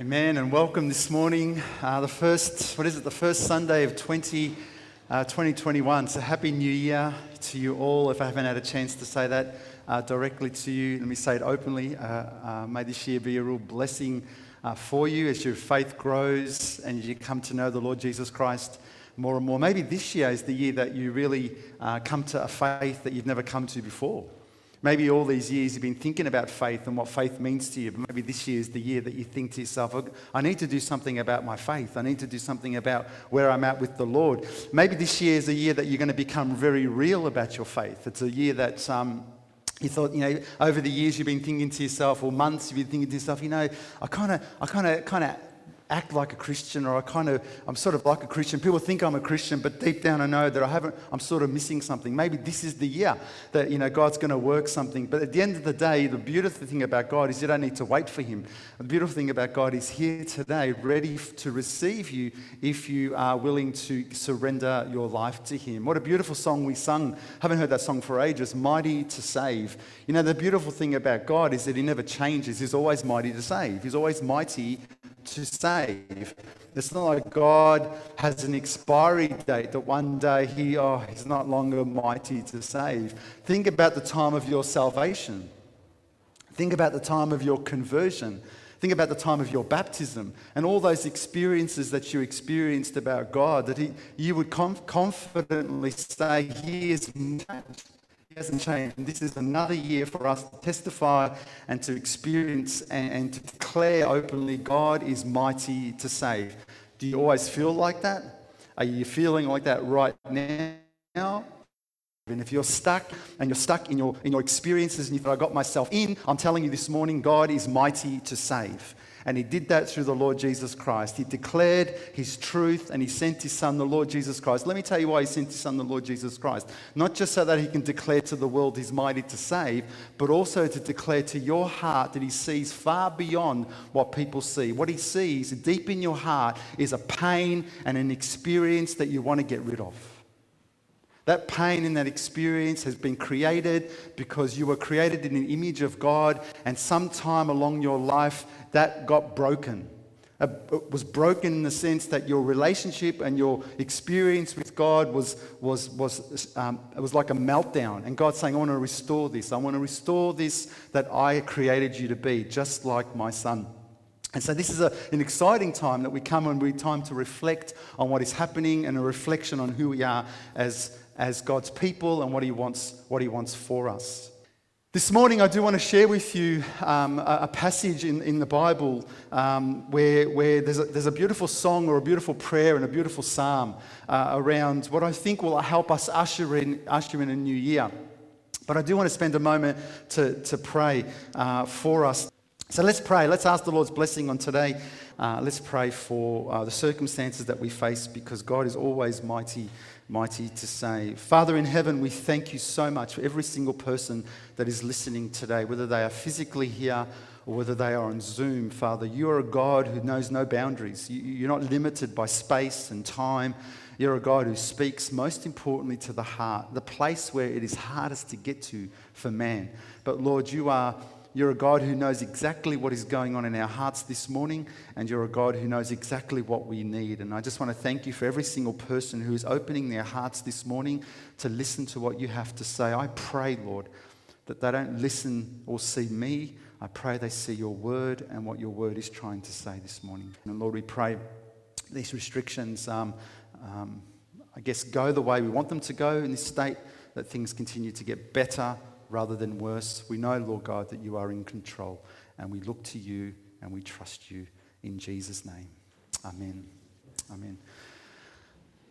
Amen, and welcome this morning. Uh, the first, what is it, the first Sunday of 20, uh, 2021. So, Happy New Year to you all. If I haven't had a chance to say that uh, directly to you, let me say it openly. Uh, uh, may this year be a real blessing uh, for you as your faith grows and you come to know the Lord Jesus Christ more and more. Maybe this year is the year that you really come to a faith that you've never come to before. Maybe all these years you've been thinking about faith and what faith means to you, but maybe this year is the year that you think to yourself, I need to do something about my faith. I need to do something about where I'm at with the Lord. Maybe this year is a year that you're going to become very real about your faith. It's a year that. Um, you thought, you know, over the years you've been thinking to yourself, or months you've been thinking to yourself, you know, I kind of, I kind of, kind of act like a Christian or I kind of, I'm sort of like a Christian. People think I'm a Christian, but deep down I know that I haven't, I'm sort of missing something. Maybe this is the year that, you know, God's going to work something. But at the end of the day, the beautiful thing about God is you don't need to wait for Him. The beautiful thing about God is here today, ready to receive you if you are willing to surrender your life to Him. What a beautiful song we sung. Haven't heard that song for ages. Mighty to save. You know, the beautiful thing about God is that He never changes. He's always mighty to save. He's always mighty to save. It's not like God has an expiry date that one day he, oh, he's not longer mighty to save. Think about the time of your salvation. Think about the time of your conversion. Think about the time of your baptism and all those experiences that you experienced about God, that he, you would conf- confidently say, He is hasn't changed. And this is another year for us to testify and to experience and, and to declare openly God is mighty to save. Do you always feel like that? Are you feeling like that right now? And if you're stuck and you're stuck in your, in your experiences and you thought, I got myself in, I'm telling you this morning, God is mighty to save. And he did that through the Lord Jesus Christ. He declared his truth and he sent his son, the Lord Jesus Christ. Let me tell you why he sent his son, the Lord Jesus Christ. Not just so that he can declare to the world he's mighty to save, but also to declare to your heart that he sees far beyond what people see. What he sees deep in your heart is a pain and an experience that you want to get rid of. That pain and that experience has been created because you were created in the image of God, and sometime along your life, that got broken. It was broken in the sense that your relationship and your experience with God was, was, was, um, it was like a meltdown. And God's saying, I want to restore this. I want to restore this that I created you to be, just like my son. And so, this is a, an exciting time that we come and we time to reflect on what is happening and a reflection on who we are as, as God's people and what He wants, what he wants for us. This morning, I do want to share with you um, a, a, passage in, in the Bible um, where, where there's, a, there's a beautiful song or a beautiful prayer and a beautiful psalm uh, around what I think will help us usher in, usher in a new year. But I do want to spend a moment to, to pray uh, for us. So let's pray. Let's ask the Lord's blessing on today. Uh, let's pray for uh, the circumstances that we face because God is always mighty mighty to save. Father in heaven, we thank you so much for every single person that is listening today, whether they are physically here or whether they are on Zoom. Father, you are a God who knows no boundaries. You're not limited by space and time. You're a God who speaks most importantly to the heart, the place where it is hardest to get to for man. But Lord, you are you're a God who knows exactly what is going on in our hearts this morning, and you're a God who knows exactly what we need. And I just want to thank you for every single person who is opening their hearts this morning to listen to what you have to say. I pray, Lord, that they don't listen or see me. I pray they see your word and what your word is trying to say this morning. And Lord, we pray these restrictions, um, um, I guess, go the way we want them to go in this state, that things continue to get better rather than worse. We know, Lord God, that you are in control, and we look to you and we trust you in Jesus' name. Amen. Amen.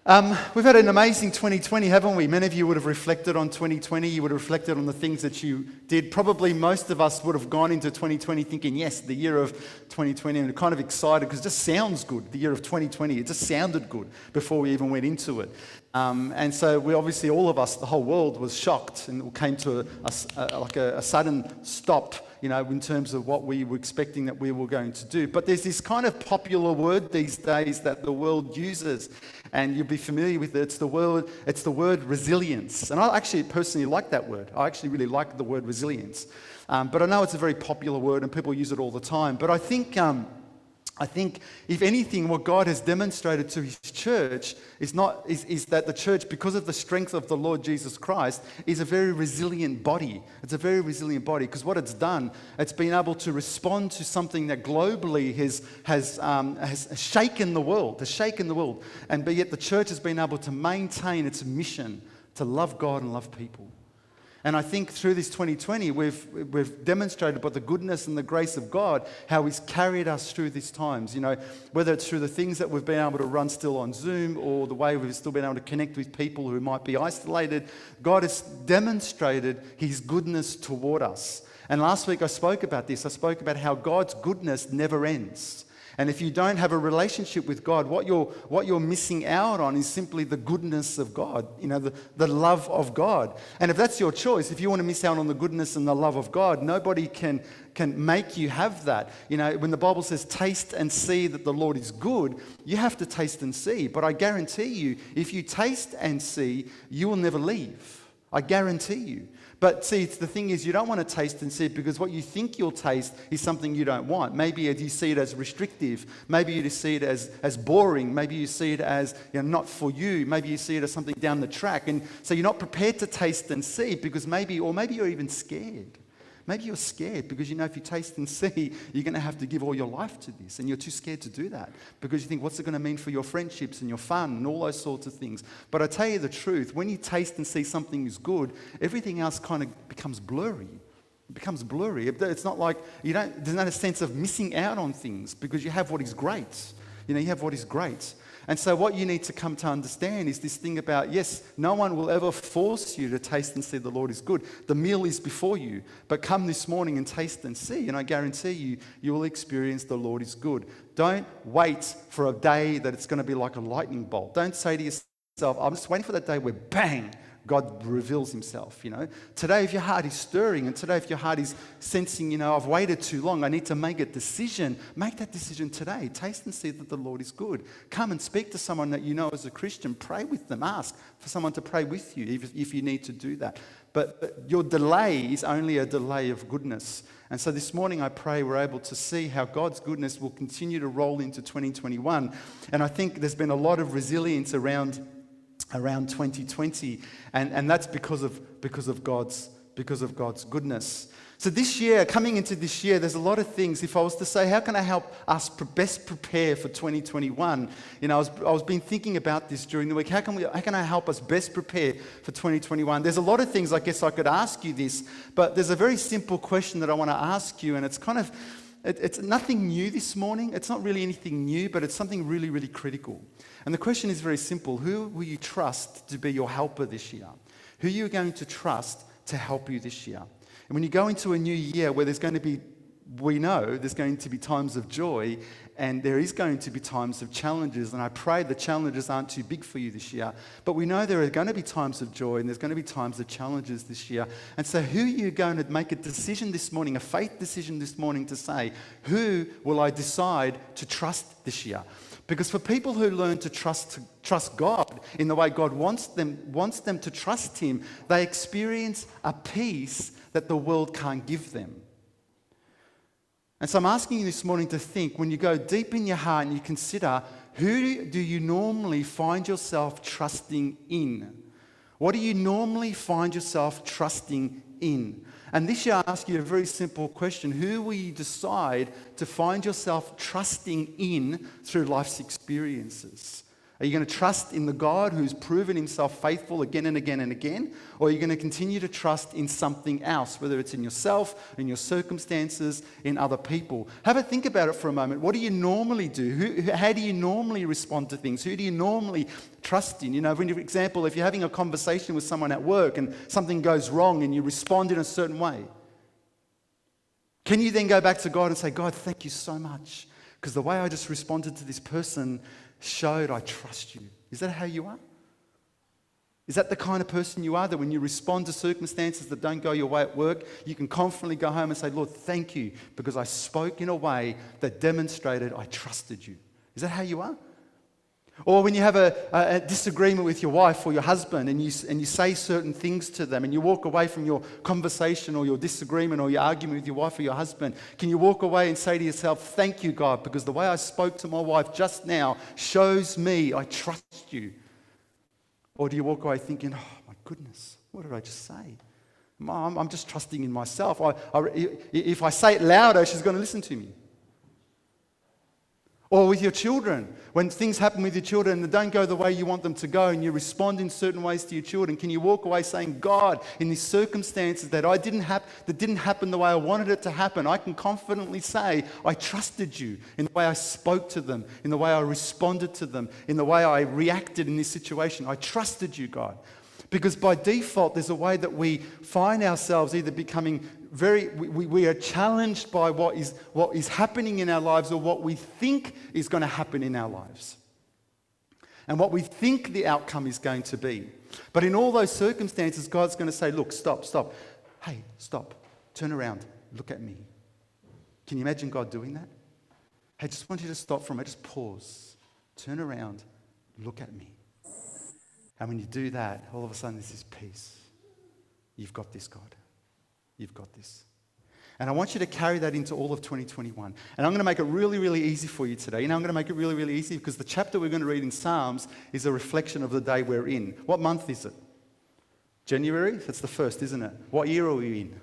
Um, we've had an amazing 2020, haven't we? Many of you would have reflected on 2020. You would have reflected on the things that you did. Probably most of us would have gone into 2020 thinking, yes, the year of 2020, and kind of excited because it just sounds good, the year of 2020. It just sounded good before we even went into it. Um, and so we obviously, all of us, the whole world was shocked and came to a, a, a like a, a sudden stop you know, in terms of what we were expecting that we were going to do. But there's this kind of popular word these days that the world uses and you'll be familiar with it. It's the word, it's the word resilience. And I actually personally like that word. I actually really like the word resilience. Um, but I know it's a very popular word and people use it all the time. But I think, um, I think, if anything, what God has demonstrated to his church is, not, is, is that the church, because of the strength of the Lord Jesus Christ, is a very resilient body. It's a very resilient body because what it's done, it's been able to respond to something that globally has, has, um, has shaken the world, has shaken the world. And but yet the church has been able to maintain its mission to love God and love people. And I think through this 2020, we've, we've demonstrated by the goodness and the grace of God how He's carried us through these times. You know, whether it's through the things that we've been able to run still on Zoom or the way we've still been able to connect with people who might be isolated, God has demonstrated His goodness toward us. And last week I spoke about this. I spoke about how God's goodness never ends. And if you don't have a relationship with God, what you're, what you're missing out on is simply the goodness of God, you know, the, the love of God. And if that's your choice, if you want to miss out on the goodness and the love of God, nobody can, can make you have that. You know, when the Bible says taste and see that the Lord is good, you have to taste and see. But I guarantee you, if you taste and see, you will never leave. I guarantee you. But see, the thing is, you don't want to taste and see because what you think you'll taste is something you don't want. Maybe you see it as restrictive. Maybe you see it as, as boring. Maybe you see it as you know, not for you. Maybe you see it as something down the track. And so you're not prepared to taste and see because maybe, or maybe you're even scared. Maybe you're scared because you know if you taste and see, you're going to have to give all your life to this. And you're too scared to do that because you think, what's it going to mean for your friendships and your fun and all those sorts of things. But I tell you the truth, when you taste and see something is good, everything else kind of becomes blurry. It becomes blurry. It's not like you don't, there's not a sense of missing out on things because you have what is great. You know, you have what is great. And so, what you need to come to understand is this thing about yes, no one will ever force you to taste and see the Lord is good. The meal is before you, but come this morning and taste and see, and I guarantee you, you will experience the Lord is good. Don't wait for a day that it's going to be like a lightning bolt. Don't say to yourself, I'm just waiting for that day where bang, God reveals himself, you know. Today, if your heart is stirring, and today, if your heart is sensing, you know, I've waited too long, I need to make a decision, make that decision today. Taste and see that the Lord is good. Come and speak to someone that you know as a Christian. Pray with them. Ask for someone to pray with you if, if you need to do that. But, but your delay is only a delay of goodness. And so this morning, I pray we're able to see how God's goodness will continue to roll into 2021. And I think there's been a lot of resilience around around 2020. And, and that's because of, because, of God's, because of God's goodness. So, this year, coming into this year, there's a lot of things. If I was to say, how can I help us best prepare for 2021? You know, I was, I was been thinking about this during the week. How can, we, how can I help us best prepare for 2021? There's a lot of things I guess I could ask you this, but there's a very simple question that I want to ask you, and it's kind of, it, it's nothing new this morning. It's not really anything new, but it's something really, really critical. And the question is very simple Who will you trust to be your helper this year? Who are you going to trust to help you this year? And when you go into a new year where there's going to be, we know there's going to be times of joy and there is going to be times of challenges. And I pray the challenges aren't too big for you this year. But we know there are going to be times of joy and there's going to be times of challenges this year. And so, who are you going to make a decision this morning, a faith decision this morning to say, who will I decide to trust this year? Because for people who learn to trust, trust God in the way God wants them, wants them to trust Him, they experience a peace that the world can't give them. And so I'm asking you this morning to think when you go deep in your heart and you consider who do you normally find yourself trusting in? What do you normally find yourself trusting in? And this year, I ask you a very simple question Who will you decide to find yourself trusting in through life's experiences? Are you going to trust in the God who's proven himself faithful again and again and again? Or are you going to continue to trust in something else, whether it's in yourself, in your circumstances, in other people? Have a think about it for a moment. What do you normally do? Who, how do you normally respond to things? Who do you normally trust in? You know, for example, if you're having a conversation with someone at work and something goes wrong and you respond in a certain way, can you then go back to God and say, God, thank you so much? Because the way I just responded to this person showed I trust you. Is that how you are? Is that the kind of person you are that when you respond to circumstances that don't go your way at work, you can confidently go home and say, Lord, thank you because I spoke in a way that demonstrated I trusted you? Is that how you are? Or when you have a, a, disagreement with your wife or your husband and you, and you say certain things to them and you walk away from your conversation or your disagreement or your argument with your wife or your husband, can you walk away and say to yourself, Thank you, God, because the way I spoke to my wife just now shows me I trust you? Or do you walk away thinking, Oh my goodness, what did I just say? Mom, I'm just trusting in myself. I, I, if I say it louder, she's going to listen to me. Or with your children, when things happen with your children and they don't go the way you want them to go, and you respond in certain ways to your children, can you walk away saying, God, in these circumstances that I didn't have, that didn't happen the way I wanted it to happen, I can confidently say, I trusted you in the way I spoke to them, in the way I responded to them, in the way I reacted in this situation. I trusted you, God. Because by default, there's a way that we find ourselves either becoming very, we, we are challenged by what is, what is happening in our lives or what we think is going to happen in our lives. And what we think the outcome is going to be. But in all those circumstances, God's going to say, Look, stop, stop. Hey, stop. Turn around. Look at me. Can you imagine God doing that? Hey, just want you to stop for a minute. Just pause. Turn around. Look at me. And when you do that, all of a sudden there's this peace. You've got this, God. You've got this. And I want you to carry that into all of 2021. And I'm going to make it really, really easy for you today. You know, I'm going to make it really, really easy because the chapter we're going to read in Psalms is a reflection of the day we're in. What month is it? January? That's the first, isn't it? What year are we in?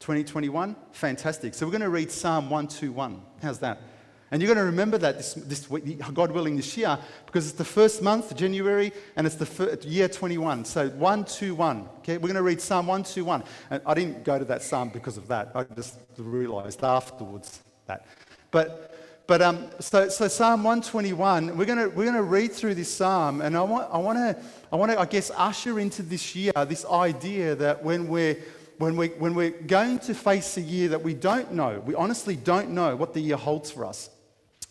2021? Fantastic. So we're going to read Psalm 121. How's that? And you're going to remember that this, this God willing, this year, because it's the first month, January, and it's the first, year 21. So 121. Okay, we're going to read Psalm 121. And I didn't go to that psalm because of that. I just realized afterwards that. But, but um, so, so Psalm 121, we're going we're to read through this psalm, and I want, I want to, I want to, I guess, usher into this year this idea that when we're when, we, when we're going to face a year that we don't know, we honestly don't know what the year holds for us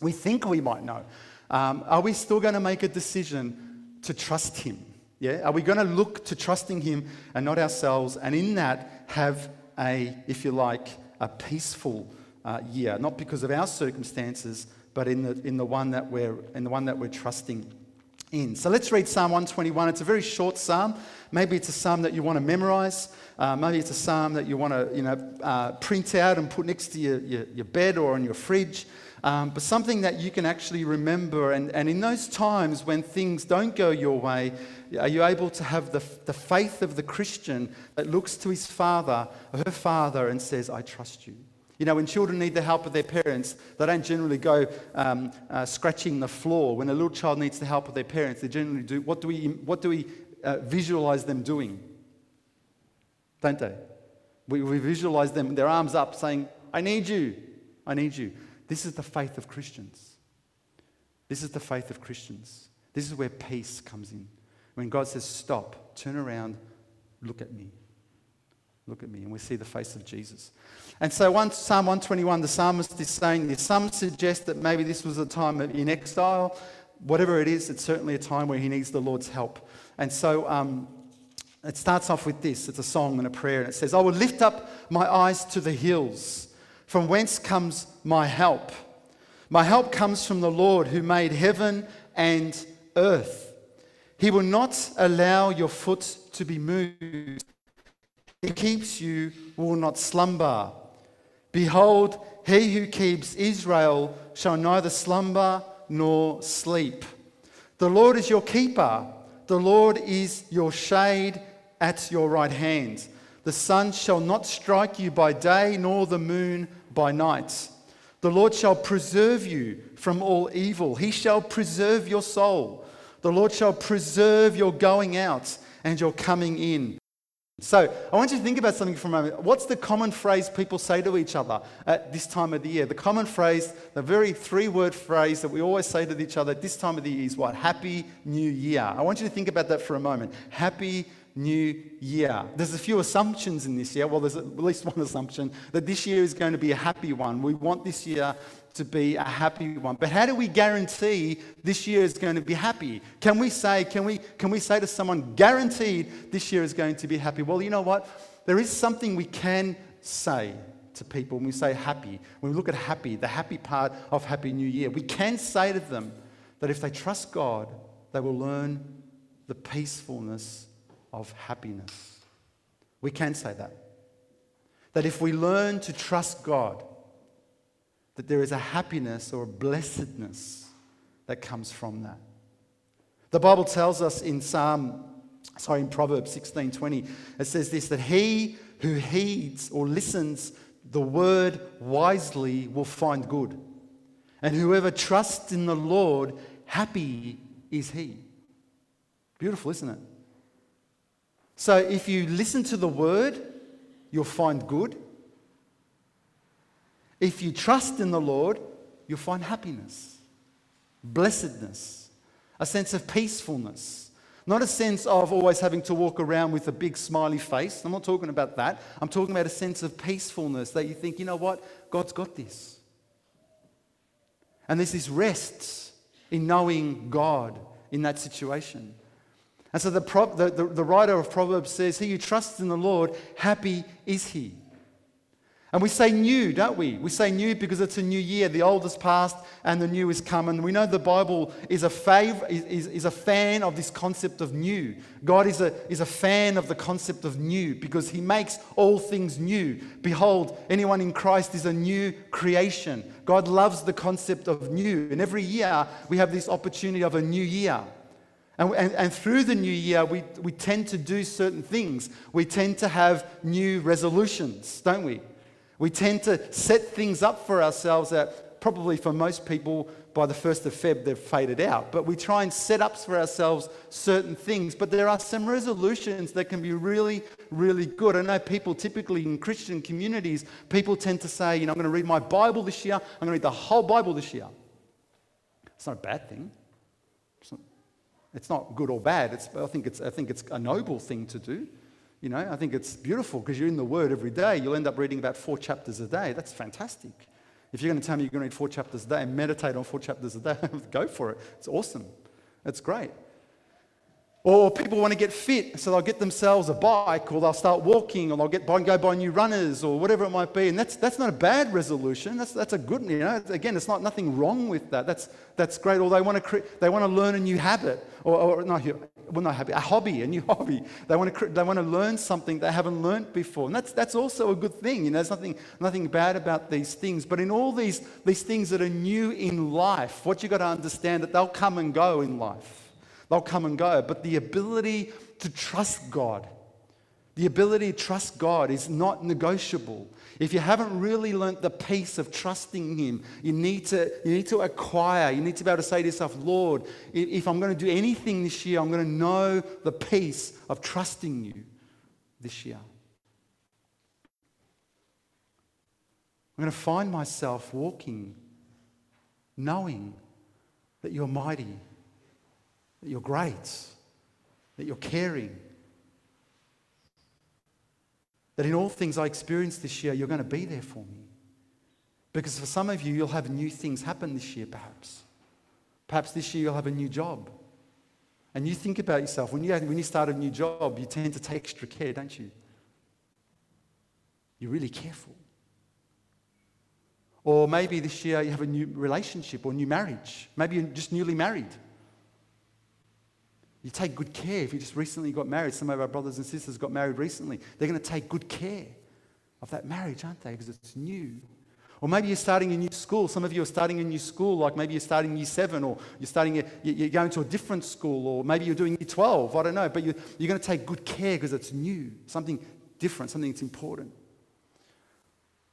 we think we might know. Um, are we still going to make a decision to trust Him? Yeah? Are we going to look to trusting Him and not ourselves, and in that have a, if you like, a peaceful uh, year, not because of our circumstances, but in the, in the one that we're in the one that we're trusting in. So let's read Psalm 121. It's a very short psalm. Maybe it's a psalm that you want to memorize. Uh, maybe it's a psalm that you want to you know, uh, print out and put next to your, your, your bed or on your fridge um, but something that you can actually remember. And, and in those times when things don't go your way, are you able to have the, the faith of the Christian that looks to his father her father and says, I trust you? You know, when children need the help of their parents, they don't generally go um, uh, scratching the floor. When a little child needs the help of their parents, they generally do. What do we, what do we uh, visualize them doing? Don't they? We, we visualize them, their arms up, saying, I need you. I need you. This is the faith of Christians. This is the faith of Christians. This is where peace comes in. When God says, Stop, turn around, look at me. Look at me. And we see the face of Jesus. And so, one, Psalm 121, the psalmist is saying this. Some suggest that maybe this was a time in exile. Whatever it is, it's certainly a time where he needs the Lord's help. And so, um, it starts off with this it's a song and a prayer, and it says, I will lift up my eyes to the hills. From whence comes my help? My help comes from the Lord who made heaven and earth. He will not allow your foot to be moved. He keeps you, will not slumber. Behold, he who keeps Israel shall neither slumber nor sleep. The Lord is your keeper. The Lord is your shade at your right hand. The sun shall not strike you by day, nor the moon by night. The Lord shall preserve you from all evil. He shall preserve your soul. The Lord shall preserve your going out and your coming in. So, I want you to think about something for a moment. What's the common phrase people say to each other at this time of the year? The common phrase, the very three word phrase that we always say to each other at this time of the year is what? Happy New Year. I want you to think about that for a moment. Happy new year. There's a few assumptions in this year. Well, there's at least one assumption that this year is going to be a happy one. We want this year to be a happy one. But how do we guarantee this year is going to be happy? Can we say, can we, can we say to someone, guaranteed this year is going to be happy? Well, you know what? There is something we can say to people when we say happy. When we look at happy, the happy part of Happy New Year, we can say to them that if they trust God, they will learn the peacefulness of happiness. We can say that. That if we learn to trust God, that there is a happiness or a blessedness that comes from that. The Bible tells us in Psalm, sorry, in Proverbs 16:20, it says this that he who heeds or listens the word wisely will find good. And whoever trusts in the Lord, happy is he. Beautiful, isn't it? So if you listen to the word, you'll find good. If you trust in the Lord, you'll find happiness, blessedness, a sense of peacefulness. Not a sense of always having to walk around with a big smiley face. I'm not talking about that. I'm talking about a sense of peacefulness that you think, you know what? God's got this. And there's this rest in knowing God in that situation. And so the, the, the, the writer of Proverbs says, He who trusts in the Lord, happy is he. And we say new, don't we? We say new because it's a new year. The old is past and the new is come. And we know the Bible is a, fav- is, is a fan of this concept of new. God is a, is a fan of the concept of new because he makes all things new. Behold, anyone in Christ is a new creation. God loves the concept of new. And every year we have this opportunity of a new year. And, and, and, through the new year, we, we tend to do certain things. We tend to have new resolutions, don't we? We tend to set things up for ourselves that probably for most people by the 1st of Feb they've faded out. But we try and set up for ourselves certain things. But there are some resolutions that can be really, really good. I know people typically in Christian communities, people tend to say, you know, I'm going to read my Bible this year, I'm going to read the whole Bible this year. It's not a bad thing. It's not, good or bad. It's, I, think it's, I think it's a noble thing to do. You know, I think it's beautiful because you're in the Word every day. You'll end up reading about four chapters a day. That's fantastic. If you're going to tell me you're going to read four chapters a day and meditate on four chapters a day, go for it. It's awesome. It's great. Or people want to get fit, so they'll get themselves a bike, or they'll start walking, or they'll get buy, go buy new runners, or whatever it might be. And that's, that's not a bad resolution. That's, that's a good, you know, again, it's not nothing wrong with that. That's, that's great. Or they want to, they want to learn a new habit, or, or not, well, not habit, a hobby, a new hobby. They want, to, they want to learn something they haven't learned before. And that's, that's also a good thing. You know, there's nothing, nothing bad about these things. But in all these, these things that are new in life, what you've got to understand that they'll come and go in life. They'll come and go. But the ability to trust God, the ability to trust God is not negotiable. If you haven't really learnt the peace of trusting Him, you need to, you need to acquire, you need to be able to say to yourself, Lord, if I'm going to do anything this year, I'm going to know the peace of trusting you this year. I'm going to find myself walking, knowing that you're mighty that you're great, that you're caring. That in all things I experienced this year, you're going to be there for me. Because for some of you, you'll have new things happen this year, perhaps. Perhaps this year you'll have a new job. And you think about yourself, when you, when you start a new job, you tend to take extra care, don't you? You're really careful. Or maybe this year you have a new relationship or new marriage. Maybe you're just newly married. You take good care. If you just recently got married, some of our brothers and sisters got married recently, they're going to take good care of that marriage, aren't they? Because it's new. Or maybe you're starting a new school. Some of you are starting a new school, like maybe you're starting year seven, or you're starting, a, you're going to a different school, or maybe you're doing year 12. I don't know. But you're, you're going to take good care because it's new, something different, something that's important.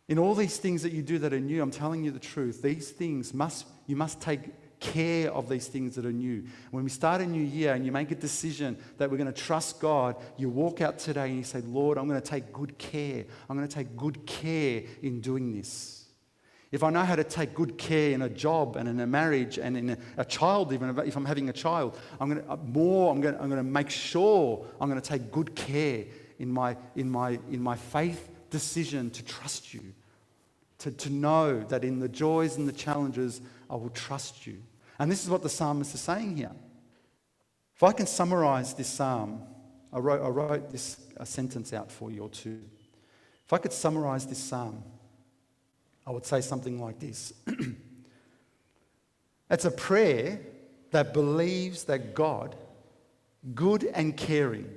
In all these things that you do that are new, I'm telling you the truth. These things must, you must take care of these things that are new. When we start a new year and you make a decision that we're going to trust God, you walk out today and you say, Lord, I'm going to take good care. I'm going to take good care in doing this. If I know how to take good care in a job and in a marriage and in a, a child, even if I'm having a child, I'm going to uh, more. I'm going, to, I'm going to make sure I'm going to take good care in my in my in my faith decision to trust you, to, to know that in the joys and the challenges I will trust you. And this is what the psalmist is saying here. If I can summarize this psalm, I wrote, I wrote this a sentence out for you or two. If I could summarize this psalm, I would say something like this It's a prayer that believes that God, good and caring,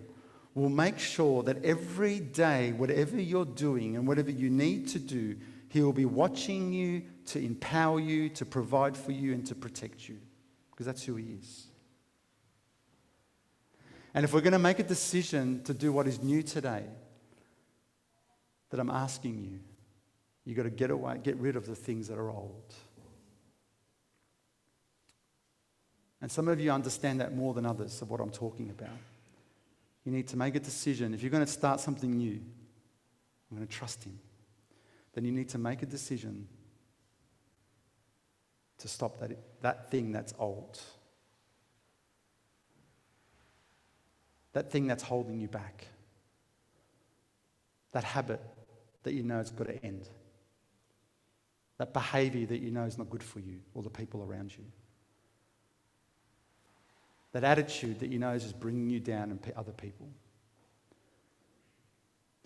will make sure that every day, whatever you're doing and whatever you need to do, He will be watching you to empower you, to provide for you, and to protect you. Because that's who He is. And if we're going to make a decision to do what is new today, that I'm asking you, you've got to get away, get rid of the things that are old. And some of you understand that more than others of what I'm talking about. You need to make a decision. If you're going to start something new, I'm going to trust Him. Then you need to make a decision to stop that, that thing that's old. That thing that's holding you back. That habit that you know has got to end. That behavior that you know is not good for you or the people around you. That attitude that you know is just bringing you down and other people.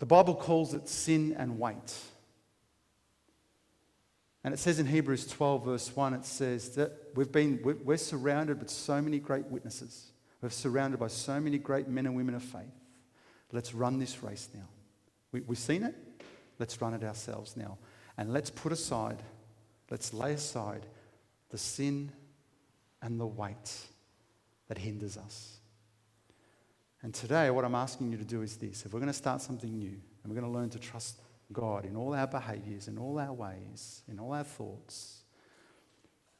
The Bible calls it sin and weight. And it says in Hebrews 12, verse 1, it says that we've been, we're surrounded with so many great witnesses. We're surrounded by so many great men and women of faith. Let's run this race now. We, we've seen it. Let's run it ourselves now. And let's put aside, let's lay aside the sin and the weight that hinders us. And today, what I'm asking you to do is this if we're going to start something new, and we're going to learn to trust God in all our behaviors, in all our ways, in all our thoughts,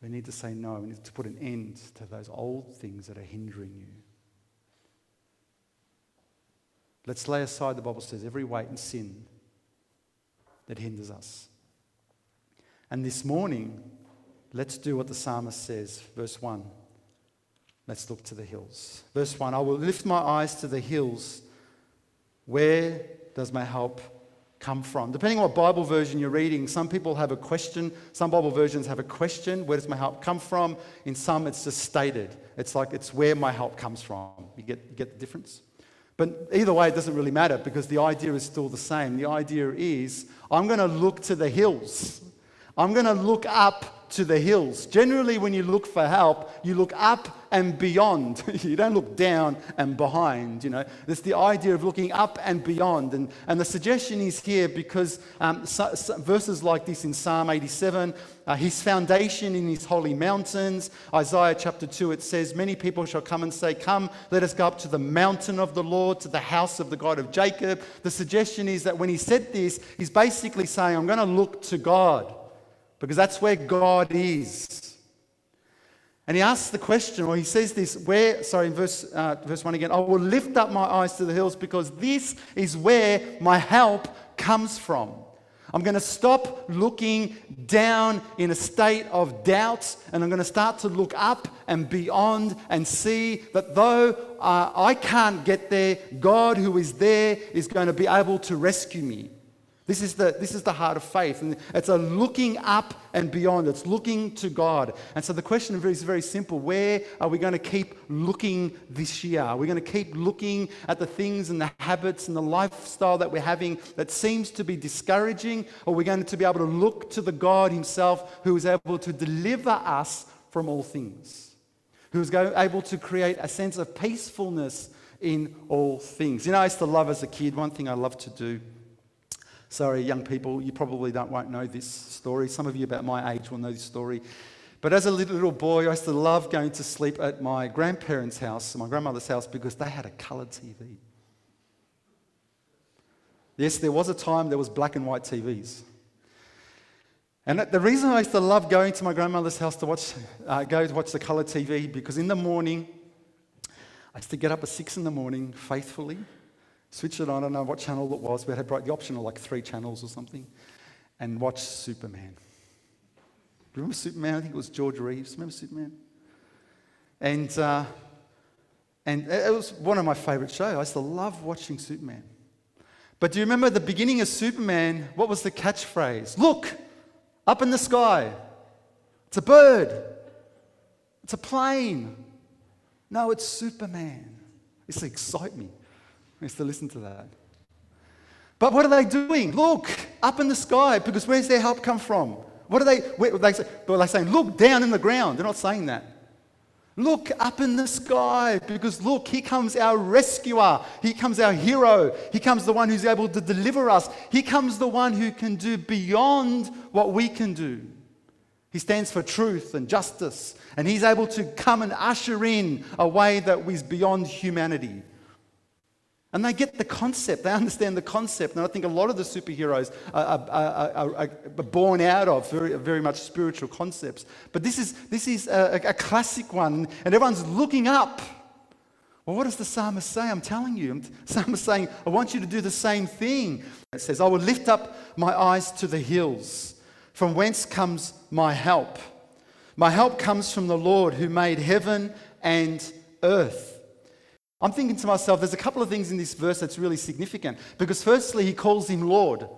we need to say no. We need to put an end to those old things that are hindering you. Let's lay aside, the Bible says, every weight and sin that hinders us. And this morning, let's do what the psalmist says, verse 1. Let's look to the hills. Verse 1 I will lift my eyes to the hills. Where does my help come from? Depending on what Bible version you're reading, some people have a question. Some Bible versions have a question where does my help come from? In some, it's just stated. It's like it's where my help comes from. You get, you get the difference? But either way, it doesn't really matter because the idea is still the same. The idea is I'm going to look to the hills, I'm going to look up to the hills. Generally, when you look for help, you look up and beyond. you don't look down and behind, you know. It's the idea of looking up and beyond. And, and the suggestion is here because um, so, so verses like this in Psalm 87, uh, his foundation in his holy mountains. Isaiah chapter 2, it says, Many people shall come and say, Come, let us go up to the mountain of the Lord, to the house of the God of Jacob. The suggestion is that when he said this, he's basically saying, I'm going to look to God because that's where God is. And he asks the question, or he says this, where, sorry, in verse, uh, verse 1 again, I will lift up my eyes to the hills because this is where my help comes from. I'm going to stop looking down in a state of doubt and I'm going to start to look up and beyond and see that though uh, I can't get there, God who is there is going to be able to rescue me. This is, the, this is the heart of faith. And it's a looking up and beyond. It's looking to God. And so the question is very simple. Where are we going to keep looking this year? We're we going to keep looking at the things and the habits and the lifestyle that we're having that seems to be discouraging? Or we're we going to be able to look to the God Himself who is able to deliver us from all things? Who is able to create a sense of peacefulness in all things? You know, I used to love as a kid, one thing I loved to do Sorry, young people, you probably don't, won't know this story. Some of you about my age will know this story. But as a little, boy, I used to love going to sleep at my grandparents' house, my grandmother's house, because they had a coloured TV. Yes, there was a time there was black and white TVs. And the reason I used to love going to my grandmother's house to watch, uh, go to watch the colour TV, because in the morning, I used to get up at six in the morning faithfully Switch it on, I don't know what channel it was. We had the option of like three channels or something, and watch Superman. Remember Superman? I think it was George Reeves. Remember Superman? And, uh, and it was one of my favorite shows. I used to love watching Superman. But do you remember the beginning of Superman? What was the catchphrase? Look, up in the sky. It's a bird. It's a plane. No, it's Superman. It's to excite me. I used to listen to that. But what are they doing? Look, up in the sky, because where's their help come from? What are they, where, they're saying, look down in the ground. They're not saying that. Look up in the sky because look, here comes our rescuer. Here comes our hero. He comes the one who's able to deliver us. He comes the one who can do beyond what we can do. He stands for truth and justice, and he's able to come and usher in a way that is beyond humanity. And they get the concept, they understand the concept. And I think a lot of the superheroes are, are, are, are born out of very, very much spiritual concepts. But this is, this is a, a classic one, and everyone's looking up. Well, what does the psalmist say? I'm telling you. The psalmist saying, I want you to do the same thing. It says, I will lift up my eyes to the hills. From whence comes my help? My help comes from the Lord who made heaven and earth. I'm thinking to myself, there's a couple of things in this verse that's really significant. Because, firstly, he calls him Lord.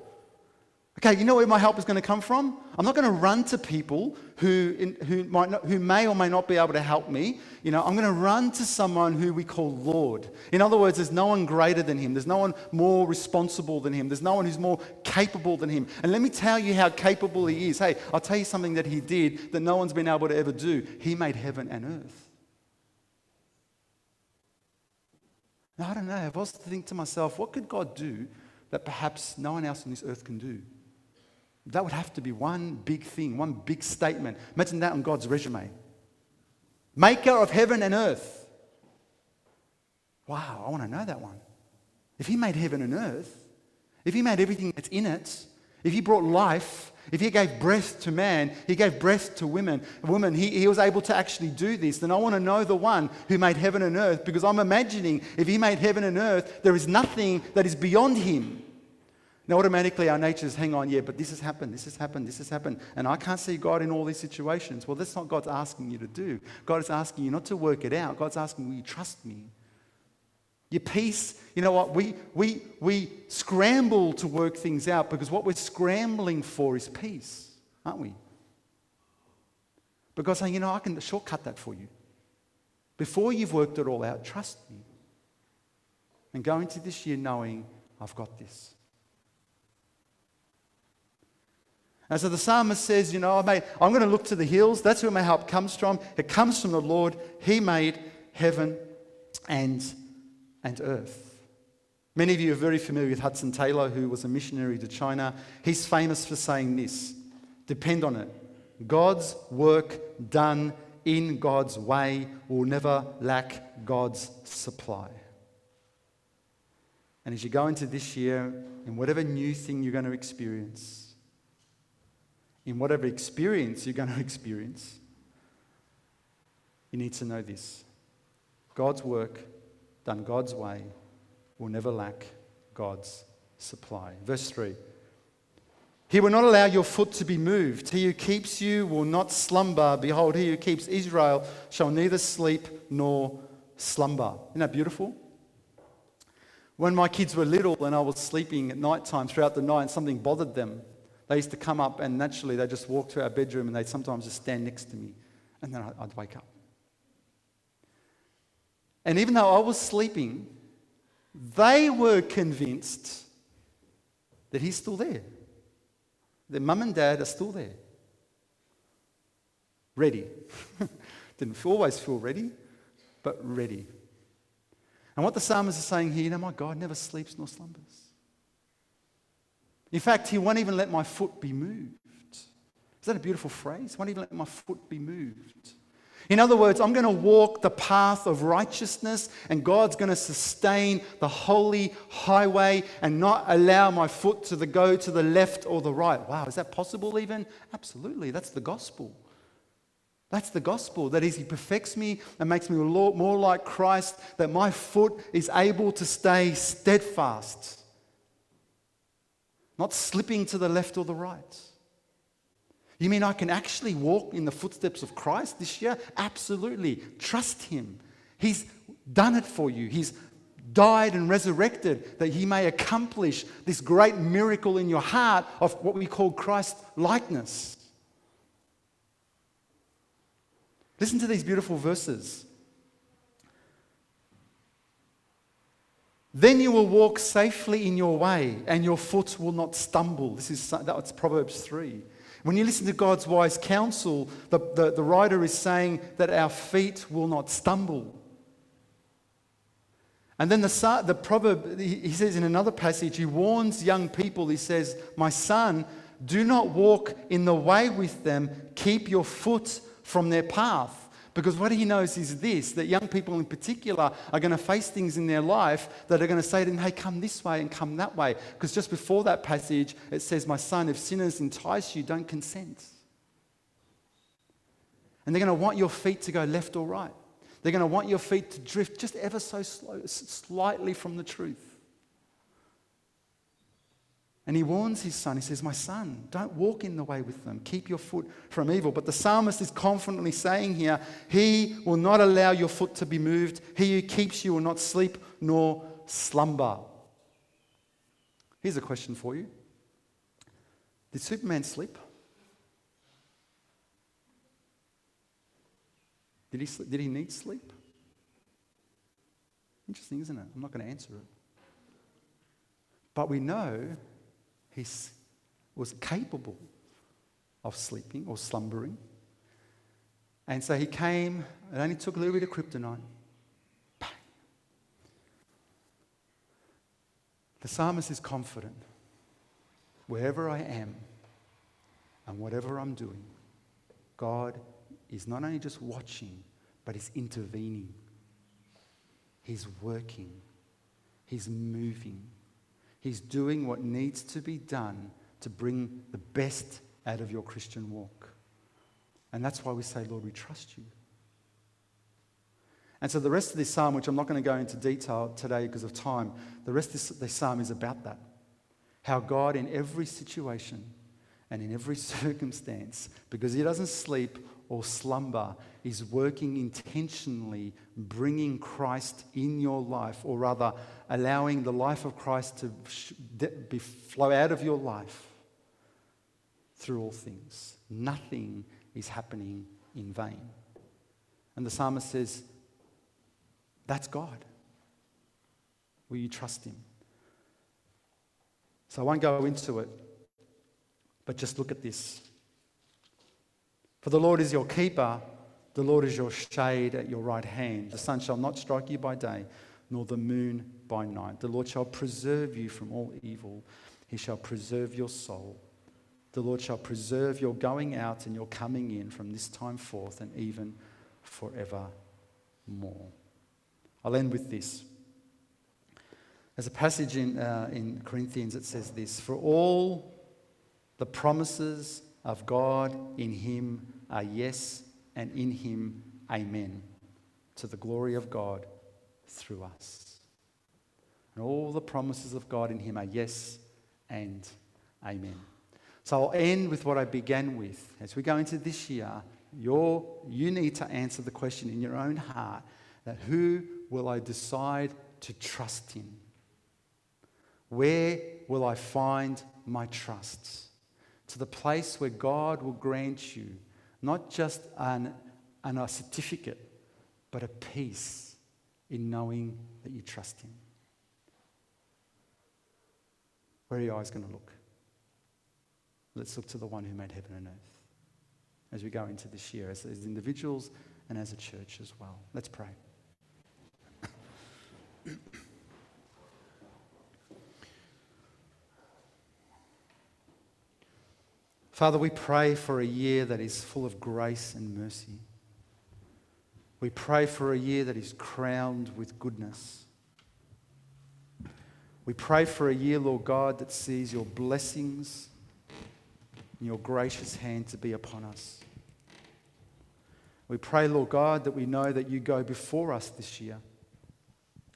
Okay, you know where my help is going to come from? I'm not going to run to people who, who, might not, who may or may not be able to help me. You know, I'm going to run to someone who we call Lord. In other words, there's no one greater than him. There's no one more responsible than him. There's no one who's more capable than him. And let me tell you how capable he is. Hey, I'll tell you something that he did that no one's been able to ever do. He made heaven and earth. Now, I don't know. I've also think to myself, what could God do that perhaps no one else on this earth can do? That would have to be one big thing, one big statement. Imagine that on God's resume. Maker of heaven and earth. Wow, I want to know that one. If He made heaven and earth, if He made everything that's in it, if He brought life, if he gave breath to man, he gave breath to women. Woman, he, he was able to actually do this. Then I want to know the one who made heaven and earth because I'm imagining if he made heaven and earth, there is nothing that is beyond him. Now, automatically, our nature is hang on, yeah, but this has happened, this has happened, this has happened, and I can't see God in all these situations. Well, that's not God's asking you to do. God is asking you not to work it out. God's asking, will you trust me? Your peace, you know what? We, we, we scramble to work things out because what we're scrambling for is peace, aren't we? Saying, you know, I can shortcut that for you. Before you've worked it all out, trust me. And go into this year knowing I've got this. And so the psalmist says, you know, I'm going to look to the hills. That's where my help comes from. It comes from the Lord. He made heaven and and earth. Many of you are very familiar with Hudson Taylor, who was a missionary to China. He's famous for saying this depend on it. God's work done in God's way will never lack God's supply. And as you go into this year, in whatever new thing you're going to experience, in whatever experience you're going to experience, you need to know this God's work done God's way will never lack God's supply. Verse 3 He will not allow your foot to be moved. He who keeps you will not slumber. Behold, he who keeps Israel shall neither sleep nor slumber. Isn't that beautiful? When my kids were little and I was sleeping at night time throughout the night, something bothered them. They used to come up and naturally they just walk to our bedroom and they'd sometimes just stand next to me. And then I'd wake up. And even though I was sleeping, they were convinced that he's still there. Their mum and dad are still there. Ready. Didn't always feel ready, but ready. And what the psalmist is saying here, you know, my God never sleeps nor slumbers. In fact, he won't even let my foot be moved. Is that a beautiful phrase? Won't even let my foot be moved. In other words, I'm going to walk the path of righteousness, and God's going to sustain the holy highway and not allow my foot to the, go to the left or the right. Wow, is that possible even? Absolutely. That's the gospel. That's the gospel. That is, He perfects me and makes me more like Christ, that my foot is able to stay steadfast, not slipping to the left or the right. You mean I can actually walk in the footsteps of Christ this year? Absolutely. Trust Him. He's done it for you. He's died and resurrected that He may accomplish this great miracle in your heart of what we call Christ likeness. Listen to these beautiful verses. Then you will walk safely in your way, and your foot will not stumble. This is that's Proverbs 3. When you listen to God's wise counsel, the, the, the writer is saying that our feet will not stumble. And then the, the proverb, he says in another passage, he warns young people, he says, My son, do not walk in the way with them, keep your foot from their path. Because what he knows is this that young people in particular are going to face things in their life that are going to say to them, hey, come this way and come that way. Because just before that passage, it says, My son, if sinners entice you, don't consent. And they're going to want your feet to go left or right. They're going to want your feet to drift just ever so slow, slightly from the truth. And he warns his son. He says, My son, don't walk in the way with them. Keep your foot from evil. But the psalmist is confidently saying here, He will not allow your foot to be moved. He who keeps you will not sleep nor slumber. Here's a question for you Did Superman sleep? Did he, did he need sleep? Interesting, isn't it? I'm not going to answer it. But we know he was capable of sleeping or slumbering. And so he came, it only took a little bit of kryptonite. Bang. The psalmist is confident. Wherever I am and whatever I'm doing, God is not only just watching, but He's intervening. He's working. He's moving. He's doing what needs to be done to bring the best out of your Christian walk. And that's why we say, Lord, we trust you. And so the rest of this psalm, which I'm not going to go into detail today because of time, the rest of this psalm is about that. How God, in every situation and in every circumstance, because He doesn't sleep or slumber is working intentionally, bringing Christ in your life, or rather, allowing the life of Christ to be, flow out of your life through all things. Nothing is happening in vain. And the psalmist says, That's God. Will you trust Him? So I won't go into it, but just look at this. For the Lord is your keeper, the Lord is your shade at your right hand. The sun shall not strike you by day, nor the moon by night. The Lord shall preserve you from all evil. He shall preserve your soul. The Lord shall preserve your going out and your coming in from this time forth and even forevermore. I'll end with this. There's a passage in, uh, in Corinthians that says this For all the promises of God in him are yes, and in him, amen, to the glory of God through us. And all the promises of God in him are yes and amen. So I'll end with what I began with. As we go into this year, you you need to answer the question in your own heart that who will I decide to trust in? Where will I find my trusts? To the place where God will grant you not just an, an, a certificate, but a peace in knowing that you trust Him. Where are your eyes going to look? Let's look to the one who made heaven and earth as we go into this year, as, as individuals and as a church as well. Let's pray. Father, we pray for a year that is full of grace and mercy. We pray for a year that is crowned with goodness. We pray for a year, Lord God, that sees your blessings and your gracious hand to be upon us. We pray, Lord God, that we know that you go before us this year.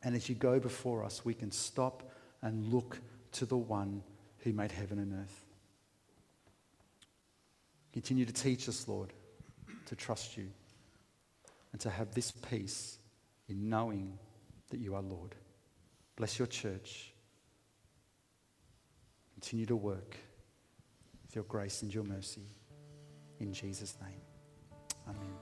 And as you go before us, we can stop and look to the one who made heaven and earth. Continue to teach us, Lord, to trust you and to have this peace in knowing that you are Lord. Bless your church. Continue to work with your grace and your mercy. In Jesus' name. Amen.